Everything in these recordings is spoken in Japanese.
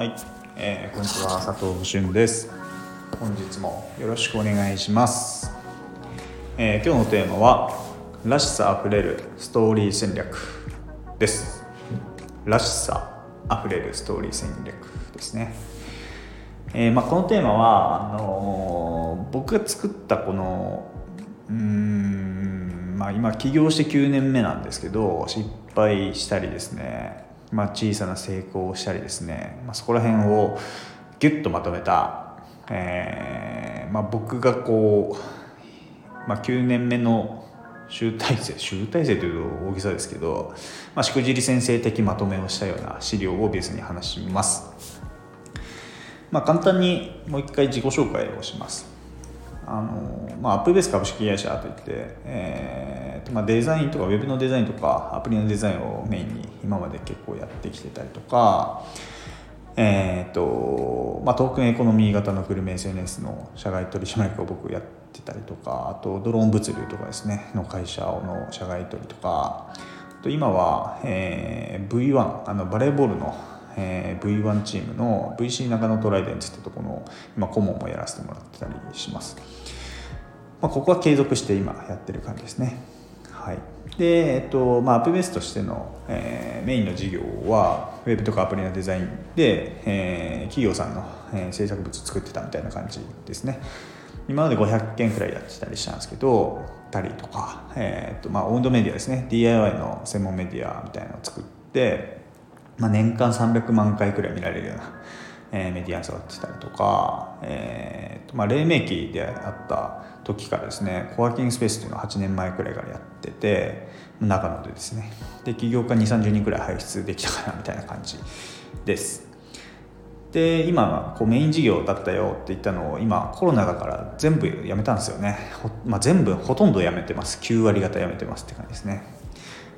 はい、えー、こんにちは。佐藤俊です。本日もよろしくお願いします、えー、今日のテーマはらしさあふれるストーリー戦略です。らしさあふれるストーリー戦略ですね。えーまあ、このテーマはあのー僕が作ったこのうーん、まあ、今起業して9年目なんですけど失敗したりですね、まあ、小さな成功をしたりですね、まあ、そこら辺をギュッとまとめた、えーまあ、僕がこう、まあ、9年目の集大成集大成というと大げさですけど、まあ、しくじり先生的まとめをしたような資料をベースに話します。まあ、簡単にもう一回自己紹介をします。あのまあ、アップベース株式会社といって、えーまあ、デザインとかウェブのデザインとかアプリのデザインをメインに今まで結構やってきてたりとか、えーとまあ、トークンエコノミー型のグルメ SNS の社外取締役を僕やってたりとかあとドローン物流とかですねの会社の社外取りとかあと今は、えー V1 あのバレーボールのえー V1 チームの VC 中野トライデンツってとこの今顧問もやらせてもらってたりします、まあ、ここは継続して今やってる感じですね。はい。でえっとまあアップベースとしての、えーメインの事業はウェブとかアプリのデザインで、えー企業さんの、えー制作物作ってたみたいな感じですね。今まで500件くらいやってたりしたんですけどたりとか、えーっとまあ、オウンドメディアですね。DIY の専門メディアみたいなのを作ってまあ、年間300万回くらい見られるような、えーメディアに育ってたりとか、えーとまあ、黎明期であった時からですねコワーキングスペースっていうのを8年前くらいからやってて長野でですね。で起業家2 3 0人くらい輩出できたかなみたいな感じです。で今こうメイン事業だったよって言ったのを今コロナだから全部やめたんですよね、まあ、全部ほとんどやめてます。9割方やめてますって感じですね、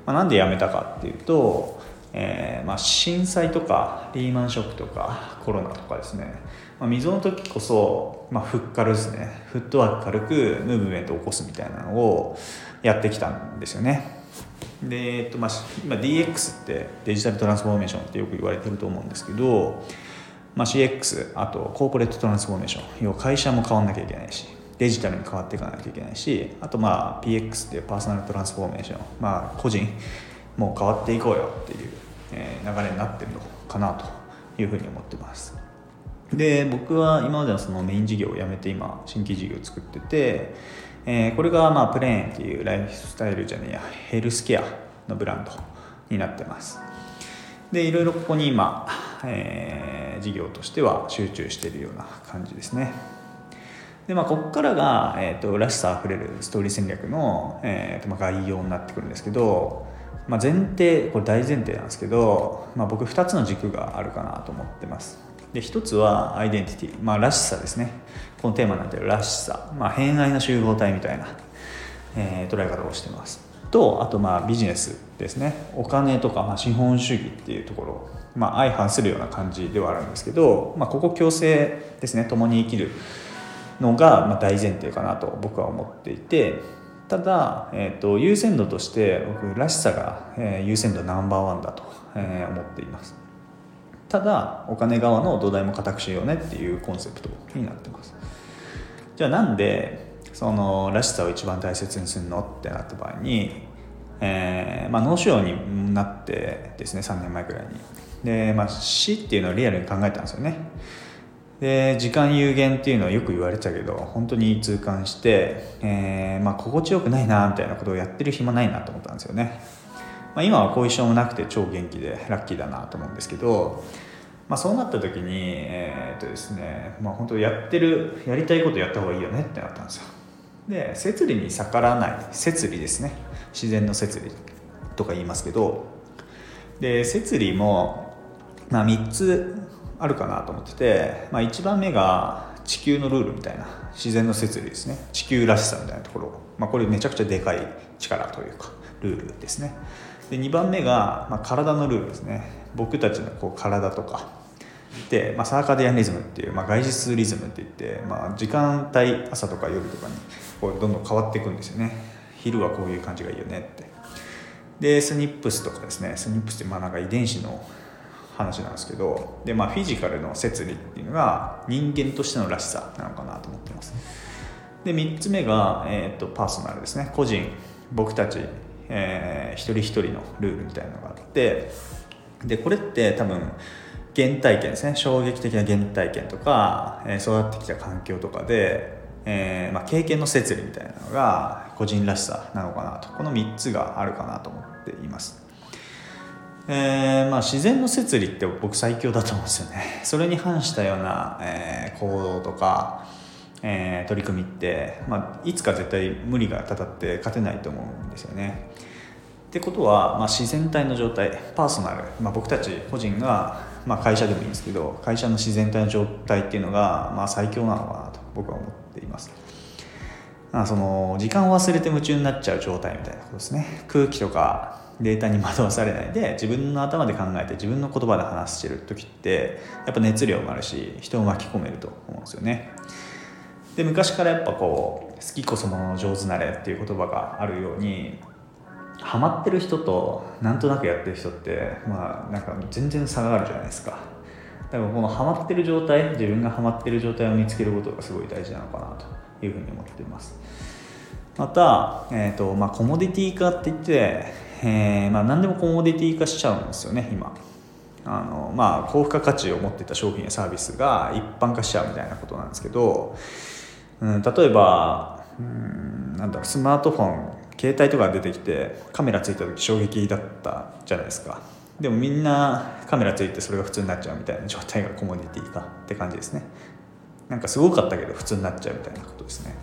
まあ、なんでやめたかっていうと、えーまあ、震災とかリーマンショックとかコロナとかですね、まあ、溝の時こそ、まあ、フッカルですね。フットワーク軽くムーブメントを起こすみたいなのをやってきたんですよね。で、えっとまあ、今 DX ってデジタルトランスフォーメーションってよく言われてると思うんですけど、まあ、CX あとコーポレートトランスフォーメーション。要は会社も変わんなきゃいけないしデジタルに変わっていかないといけないしあとまあ PX っていうパーソナルトランスフォーメーション。まあ個人もう変わっていこうよっていう、えー流れになってるのかなというふうに思ってます。で僕は今までのそのメイン事業をやめて今新規事業を作ってて、えーこれがまあプレーンっていうライフスタイルじゃねえやヘルスケアのブランドになってます。でいろいろここに今、えー事業としては集中しているような感じですね。でまあここからが、えー、とらしさあふれるストーリー戦略の、えーとまあ、概要になってくるんですけど、まあ、前提これ大前提なんですけど、まあ、僕2つの軸があるかなと思ってます。で1つはアイデンティティ、まあ、らしさですね。このテーマになってるらしさ、まあ、偏愛の集合体みたいな、えー捉え方をしてます。とあとまあビジネスですね。お金とかまあ資本主義っていうところ、まあ、相反するような感じではあるんですけど、まあ、ここ共生ですね。共に生きるのがまあ大前提かなと僕は思っていてただ、えー、と優先度として僕らしさが、えー優先度ナンバーワンだと、えー思っています。ただお金側の土台も固くしようねっていうコンセプトになってます。じゃあなんでそのらしさを一番大切にするのってなった場合に、えーまあ、脳腫瘍になってですね3年前くらいに。で、まあ、死っていうのをリアルに考えたんですよね。で時間有限っていうのはよく言われてたけど本当に痛感して、えーまあ、心地よくないなみたいなことをやってる暇ないなと思ったんですよね、まあ、今は後遺症もなくて超元気でラッキーだなと思うんですけど、まあ、そうなった時にえーっとですね、まあ、本当やってるやりたいことやった方がいいよねってなったんですよ。で摂理に逆らわない。摂理ですね。自然の摂理とか言いますけど。で摂理も、まあ、3つあるかなと思ってて、まあ、1番目が地球のルールみたいな自然の摂理ですね。地球らしさみたいなところ、まあ、これめちゃくちゃでかい力というかルールですね。で2番目が、まあ、体のルールですね。僕たちのこう体とか。で、まあ、サーカディアンリズムっていう、まあ、外日リズムって言って、まあ、時間帯朝とか夜とかにこうどんどん変わっていくんですよね。昼はこういう感じがいいよねって。でスニップスとかですね。スニップスってまあなんか遺伝子の話なんですけどで、まあ、フィジカルの摂理っていうのが人間としてのらしさなのかなと思ってます。で3つ目が、えーと、パーソナルですね。個人僕たち、えー、一人一人のルールみたいなのがあってでこれって多分原体験ですね。衝撃的な原体験とか、えー、育ってきた環境とかで、えーまあ、経験の摂理みたいなのが個人らしさなのかなと。この3つがあるかなと思っています。えーまあ、自然の摂理って僕最強だと思うんですよね。それに反したような、えー、行動とか、えー、取り組みって、まあ、いつか絶対無理がたたって勝てないと思うんですよね。ってことは、まあ、自然体の状態パーソナル、まあ、僕たち個人が、まあ、会社でもいいんですけど会社の自然体の状態っていうのが、まあ、最強なのかなと僕は思っています。その時間を忘れて夢中になっちゃう状態みたいなことですね。空気とかデータに惑わされないで自分の頭で考えて自分の言葉で話してる時ってやっぱ熱量もあるし人を巻き込めると思うんですよね。で昔からやっぱこう好きこそものの上手なれっていう言葉があるようにハマってる人となんとなくやってる人ってまあなんか全然差があるじゃないですか。だからこのハマってる状態自分がハマってる状態を見つけることがすごい大事なのかなというふうに思っています。また、えーとまあ、コモディティ化って言って、えーまあ、何でもコモディティ化しちゃうんですよね今。あのまあ高付加価値を持ってた商品やサービスが一般化しちゃうみたいなことなんですけど、うん、例えばうんなんだろうスマートフォン携帯とか出てきてカメラついた時衝撃だったじゃないですか。でもみんなカメラついてそれが普通になっちゃうみたいな状態がコモディティ化って感じですね。なんかすごかったけど普通になっちゃうみたいなことですね。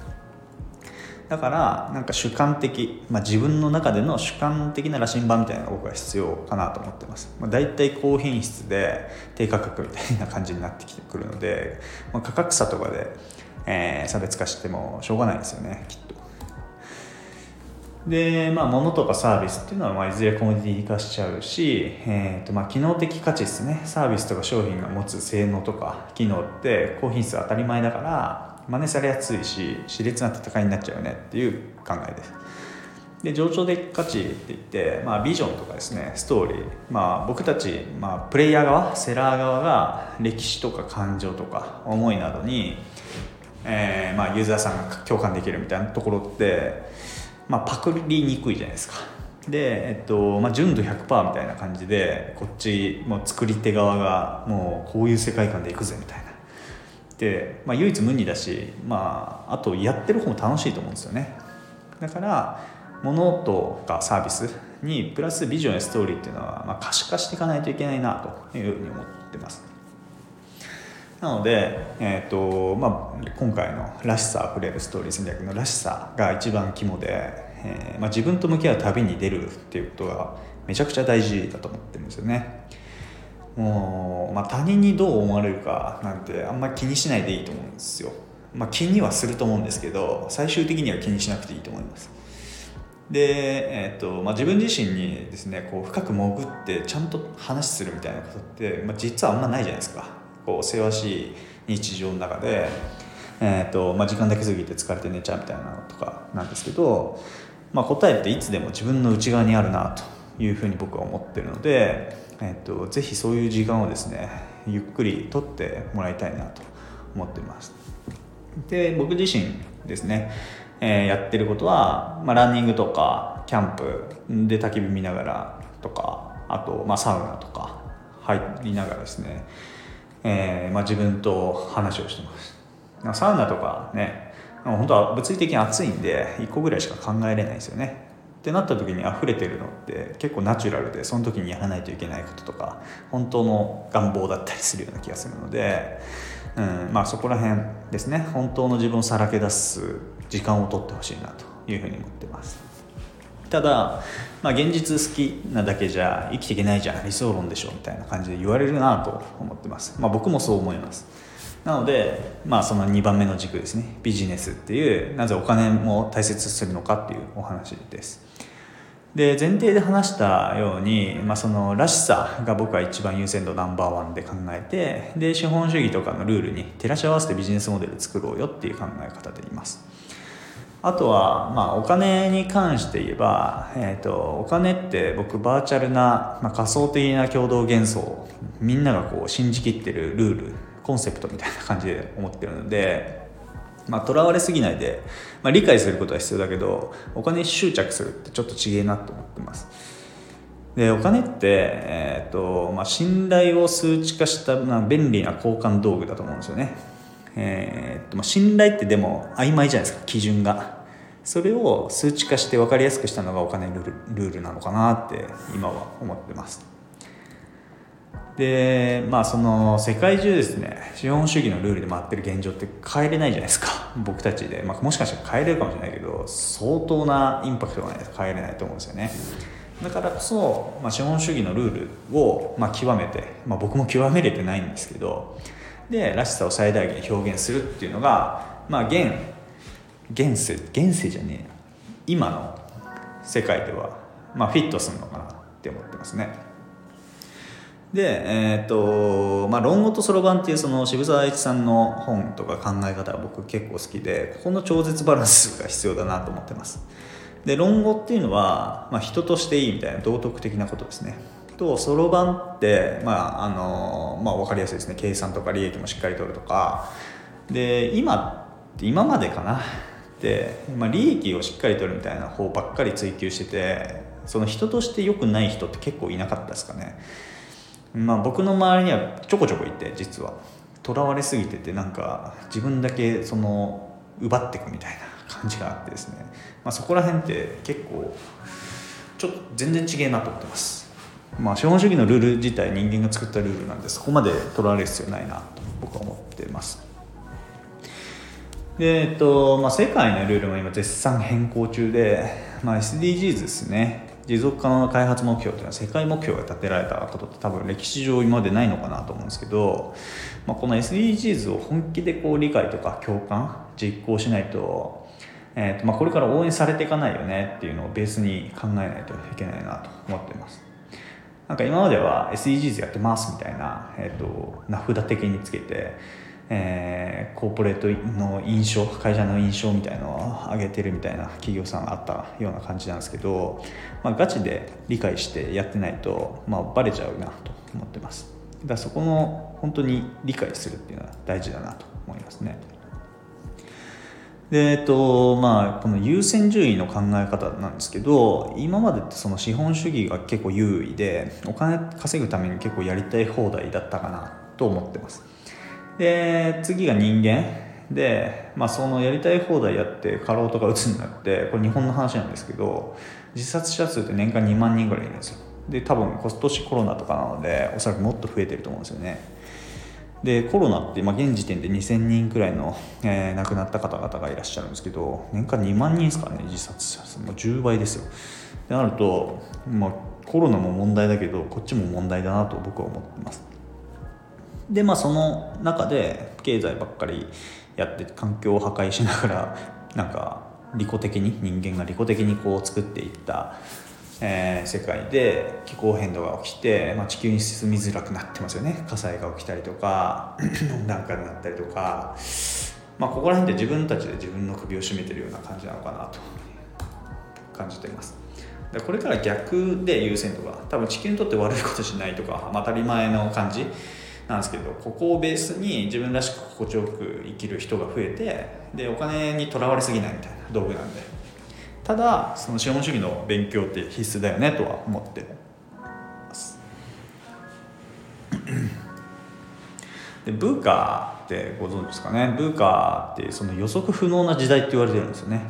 だからなんか主観的、まあ、自分の中での主観的な羅針盤みたいなのが僕は必要かなと思ってます、まあ、大体高品質で低価格みたいな感じになってきてくるので、まあ、価格差とかで、えー、差別化してもしょうがないですよねきっと。でまあ物とかサービスっていうのはまあいずれコモディティ化しちゃうし、えーとまあ、機能的価値ですね。サービスとか商品が持つ性能とか機能って高品質当たり前だから真似されやすいし熾烈な戦いになっちゃうねっていう考えです。で上長的価値って言って、まあ、ビジョンとかですねストーリー、まあ、僕たち、まあ、プレイヤー側セラー側が歴史とか感情とか思いなどに、えーまあ、ユーザーさんが共感できるみたいなところって、まあ、パクりにくいじゃないですか。で、えっとまあ、純度100%みたいな感じでこっちもう作り手側がもうこういう世界観でいくぜみたいな、まあ、唯一無二だし、まあ、あとやってる方も楽しいと思うんですよね。だから物とかサービスにプラスビジョンやストーリーっていうのは、まあ、可視化していかないといけないなというふうに思ってます。なので、えーとまあ、今回の「らしさあふれるストーリー戦略」の「らしさ」が一番肝で、えーまあ、自分と向き合う旅に出るっていうことがめちゃくちゃ大事だと思ってるんですよね。もう、まあ、他人にどう思われるかなんてあんまり気にしないでいいと思うんですよ、まあ、気にはすると思うんですけど最終的には気にしなくていいと思います。で、えーとまあ、自分自身にですねこう深く潜ってちゃんと話するみたいなことって、まあ、実はあんまないじゃないですか。こうせわしい日常の中で、えーとまあ、時間だけ過ぎて疲れて寝ちゃうみたいなのとかなんですけど、まあ、答えっていつでも自分の内側にあるなというふうに僕は思ってるのでえっと、ぜひそういう時間をですねゆっくりとってもらいたいなと思っています。で僕自身ですね、えー、やってることは、まあ、ランニングとかキャンプで焚き火見ながらとかあと、まあ、サウナとか入りながらですね、えーまあ、自分と話をしてます。サウナとかね本当は物理的に暑いんで1個ぐらいしか考えれないですよね。ってなった時に溢れてるのって結構ナチュラルでその時にやらないといけないこととか本当の願望だったりするような気がするので、うんまあ、そこら辺ですね。本当の自分をさらけ出す時間を取ってほしいなというふうに思ってます。ただ、まあ、現実好きなだけじゃ生きていけないじゃん理想論でしょみたいな感じで言われるなと思ってます、まあ、僕もそう思います。なので、まあ、その2番目の軸ですね。ビジネスっていうなぜお金も大切するのかっていうお話です。で前提で話したように、まあ、そのらしさが僕は一番優先度ナンバーワンで考えてで資本主義とかのルールに照らし合わせてビジネスモデル作ろうよっていう考え方でいます。あとは、まあ、お金に関して言えば、えーと、お金って僕バーチャルな、まあ、仮想的な共同幻想みんながこう信じきってるルールコンセプトみたいな感じで思ってるのでまあ、とらわれすぎないで、まあ、理解することは必要だけどお金に執着するってちょっと違えなと思ってます。でお金って、えーとまあ、信頼を数値化した、まあ、便利な交換道具だと思うんですよね。えーとまあ、信頼ってでも曖昧じゃないですか基準が。それを数値化して分かりやすくしたのがお金ルールルールなのかなって今は思ってます。でまあその世界中ですね資本主義のルールで回ってる現状って変えれないじゃないですか。僕たちで、まあ、もしかしたら変えれるかもしれないけど相当なインパクトがないと変えれないと思うんですよね。だからこそ、まあ、資本主義のルールを、まあ、極めて、まあ、僕も極めれてないんですけどでらしさを最大限表現するっていうのが、まあ、現現世現世じゃねえ今の世界では、まあ、フィットするのかなって思ってますね。でえっ、ー、とまあ「論語とそろばん」っていうその渋沢栄一さんの本とか考え方は僕結構好きでここの超絶バランスが必要だなと思ってます。で論語っていうのは、まあ、人としていいみたいな道徳的なことですね。とそろばんって、まああのまあ、分かりやすいですね。計算とか利益もしっかり取るとか。で今今までかな。で、まあ、利益をしっかり取るみたいな方ばっかり追求しててその人として良くない人って結構いなかったですかね。まあ僕の周りにはちょこちょこいて実は。とらわれすぎててなんか自分だけその奪っていくみたいな 感じがあってですね、まあ、そこら辺って結構ちょっと全然違えなと思ってます。まあ、資本主義のルール自体人間が作ったルールなんでそこまでとらわれる必要ないなと僕は思ってます。で、えっとまあ、世界のルールも今絶賛変更中で、まあ、SDGs ですね。持続可能な開発目標というのは世界目標が立てられたことって多分歴史上今までないのかなと思うんですけど、まあ、この SDGs を本気でこう理解とか共感実行しないと,、えーとまあ、これから応援されていかないよねっていうのをベースに考えないといけないなと思っています。なんか今までは SDGs やってますみたいな、えーと、名札的につけて、えー、コーポレートの印象会社の印象みたいのを上げてるみたいな企業さんがあったような感じなんですけど、まあ、ガチで理解してやってないと、まあ、バレちゃうなと思ってます。だからそこの本当に理解するっていうのは大事だなと思いますね。でえっとまあこの優先順位の考え方なんですけど今までってその資本主義が結構優位でお金稼ぐために結構やりたい放題だったかなと思ってます。で次が人間。で、まあ、そのやりたい放題やって過労とかうつになってこれ日本の話なんですけど自殺者数って年間2万人ぐらいいるんですよ。で多分今年コロナとかなのでおそらくもっと増えてると思うんですよね。でコロナって、まあ、現時点で2000人くらいの、えー、亡くなった方々がいらっしゃるんですけど年間2万人ですかね自殺者数。も10倍ですよ。ってなると、まあ、コロナも問題だけどこっちも問題だなと僕は思ってます。でまあその中で経済ばっかりやって環境を破壊しながらなんか利己的に人間が利己的にこう作っていったえー、世界で気候変動が起きて、まあ、地球に進みづらくなってますよね。火災が起きたりとか温暖化になったりとか、まあ、ここら辺で自分たちで自分の首を絞めてるような感じなのかなと感じています。でこれから逆で優先とか多分地球にとって悪いことしないとか、まあ、当たり前の感じなんですけどここをベースに自分らしく心地よく生きる人が増えてでお金にとらわれすぎないみたいな道具なんで。ただその資本主義の勉強って必須だよねとは思って。ま すでブーカーってご存知ですかね？ブーカーってその予測不能な時代って言われてるんですよね。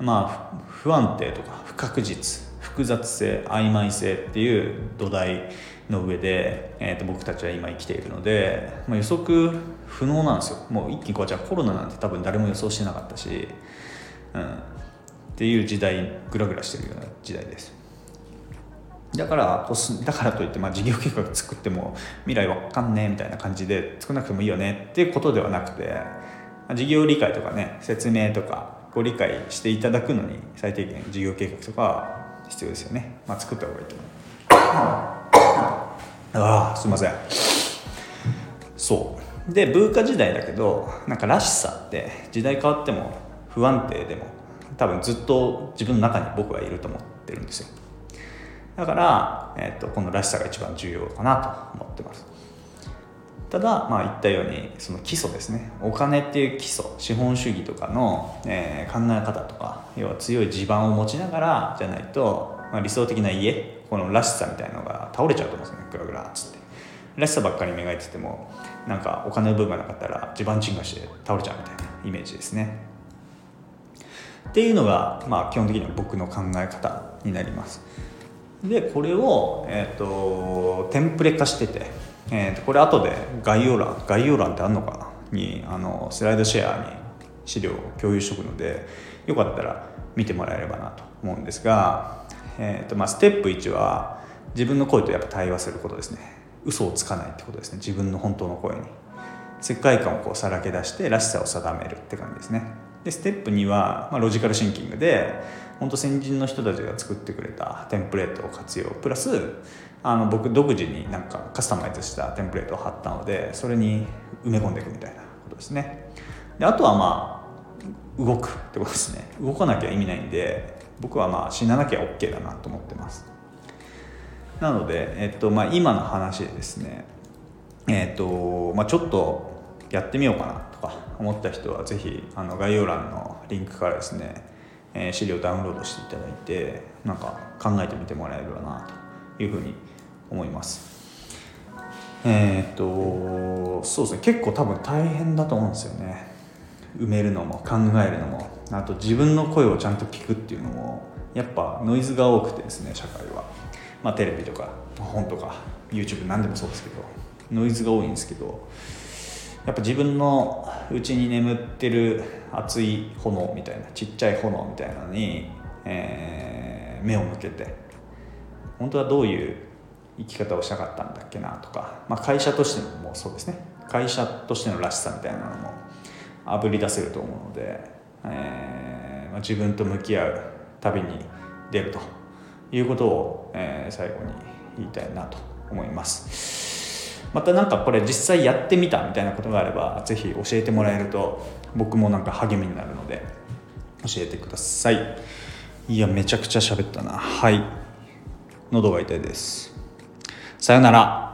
まあ不安定とか不確実複雑性曖昧性っていう土台の上で、えー、と僕たちは今生きているので、まあ、予測不能なんですよ。もう一気にこうじゃコロナなんて多分誰も予想してなかったし、うん、っていう時代グラグラしてるような時代です。だからだからといって、まあ、事業計画作っても未来わかんねえみたいな感じで作らなくてもいいよねっていうことではなくて、まあ、事業理解とかね説明とかご理解していただくのに最低限事業計画とか必要ですよね、まあ、作った方がいいと思う。ああすいません。そう。で文化時代だけどなんからしさって時代変わっても不安定でも多分ずっと自分の中に僕はいると思ってるんですよ。だから、えーと、このらしさが一番重要かなと思ってます。ただ、まあ、言ったようにその基礎ですね。お金っていう基礎資本主義とかの、えー、考え方とか要は強い地盤を持ちながらじゃないと、まあ、理想的な家このらしさみたいなのが倒れちゃうと思うんですねグラグラっつって。らしさばっかり磨いててもなんかお金の部分がなかったら地盤沈下して倒れちゃうみたいなイメージですね。っていうのが、まあ、基本的には僕の考え方になります。でこれを、えーと、テンプレ化してて、えーと、これ後で概要欄概要欄ってあるのかな？にあのスライドシェアに資料を共有しておくのでよかったら見てもらえればなと思うんですが、えーとまあ、ステップ1は自分の声とやっぱ対話することですね。嘘をつかないってことですね。自分の本当の声に。世界観をこうさらけ出してらしさを定めるって感じですね。でステップ2は、まあ、ロジカルシンキングで本当先人の人たちが作ってくれたテンプレートを活用。プラスあの僕独自になんかカスタマイズしたテンプレートを貼ったのでそれに埋め込んでいくみたいなことですね。であとはまあ動くってことですね。動かなきゃ意味ないんで僕はまあ死ななきゃ OK だなと思ってます。なので、えっとまあ、今の話でですねえっとまあ、ちょっとやってみようかなとか思った人は是非あの概要欄のリンクからですねえ資料ダウンロードしていただいてなんか考えてみてもらえればなというふうに思います。えー、っとそうですね。結構多分大変だと思うんですよね。埋めるのも考えるのも。あと自分の声をちゃんと聞くっていうのもやっぱノイズが多くてですね社会は。まあテレビとか本とか YouTube 何でもそうですけどノイズが多いんですけどやっぱ自分の内に眠ってる熱い炎みたいなちっちゃい炎みたいなのに、えー、目を向けて本当はどういう生き方をしたかったんだっけなとか、まあ、会社としてもそうですね。会社としてのらしさみたいなのもあぶり出せると思うので、えーまあ、自分と向き合う旅に出るということを、えー、最後に言いたいなと思います。また何かこれ実際やってみたみたいなことがあれば是非教えてもらえると僕もなんか励みになるので教えてください。いやめちゃくちゃ喋ったな。はい。喉が痛いです。さよなら。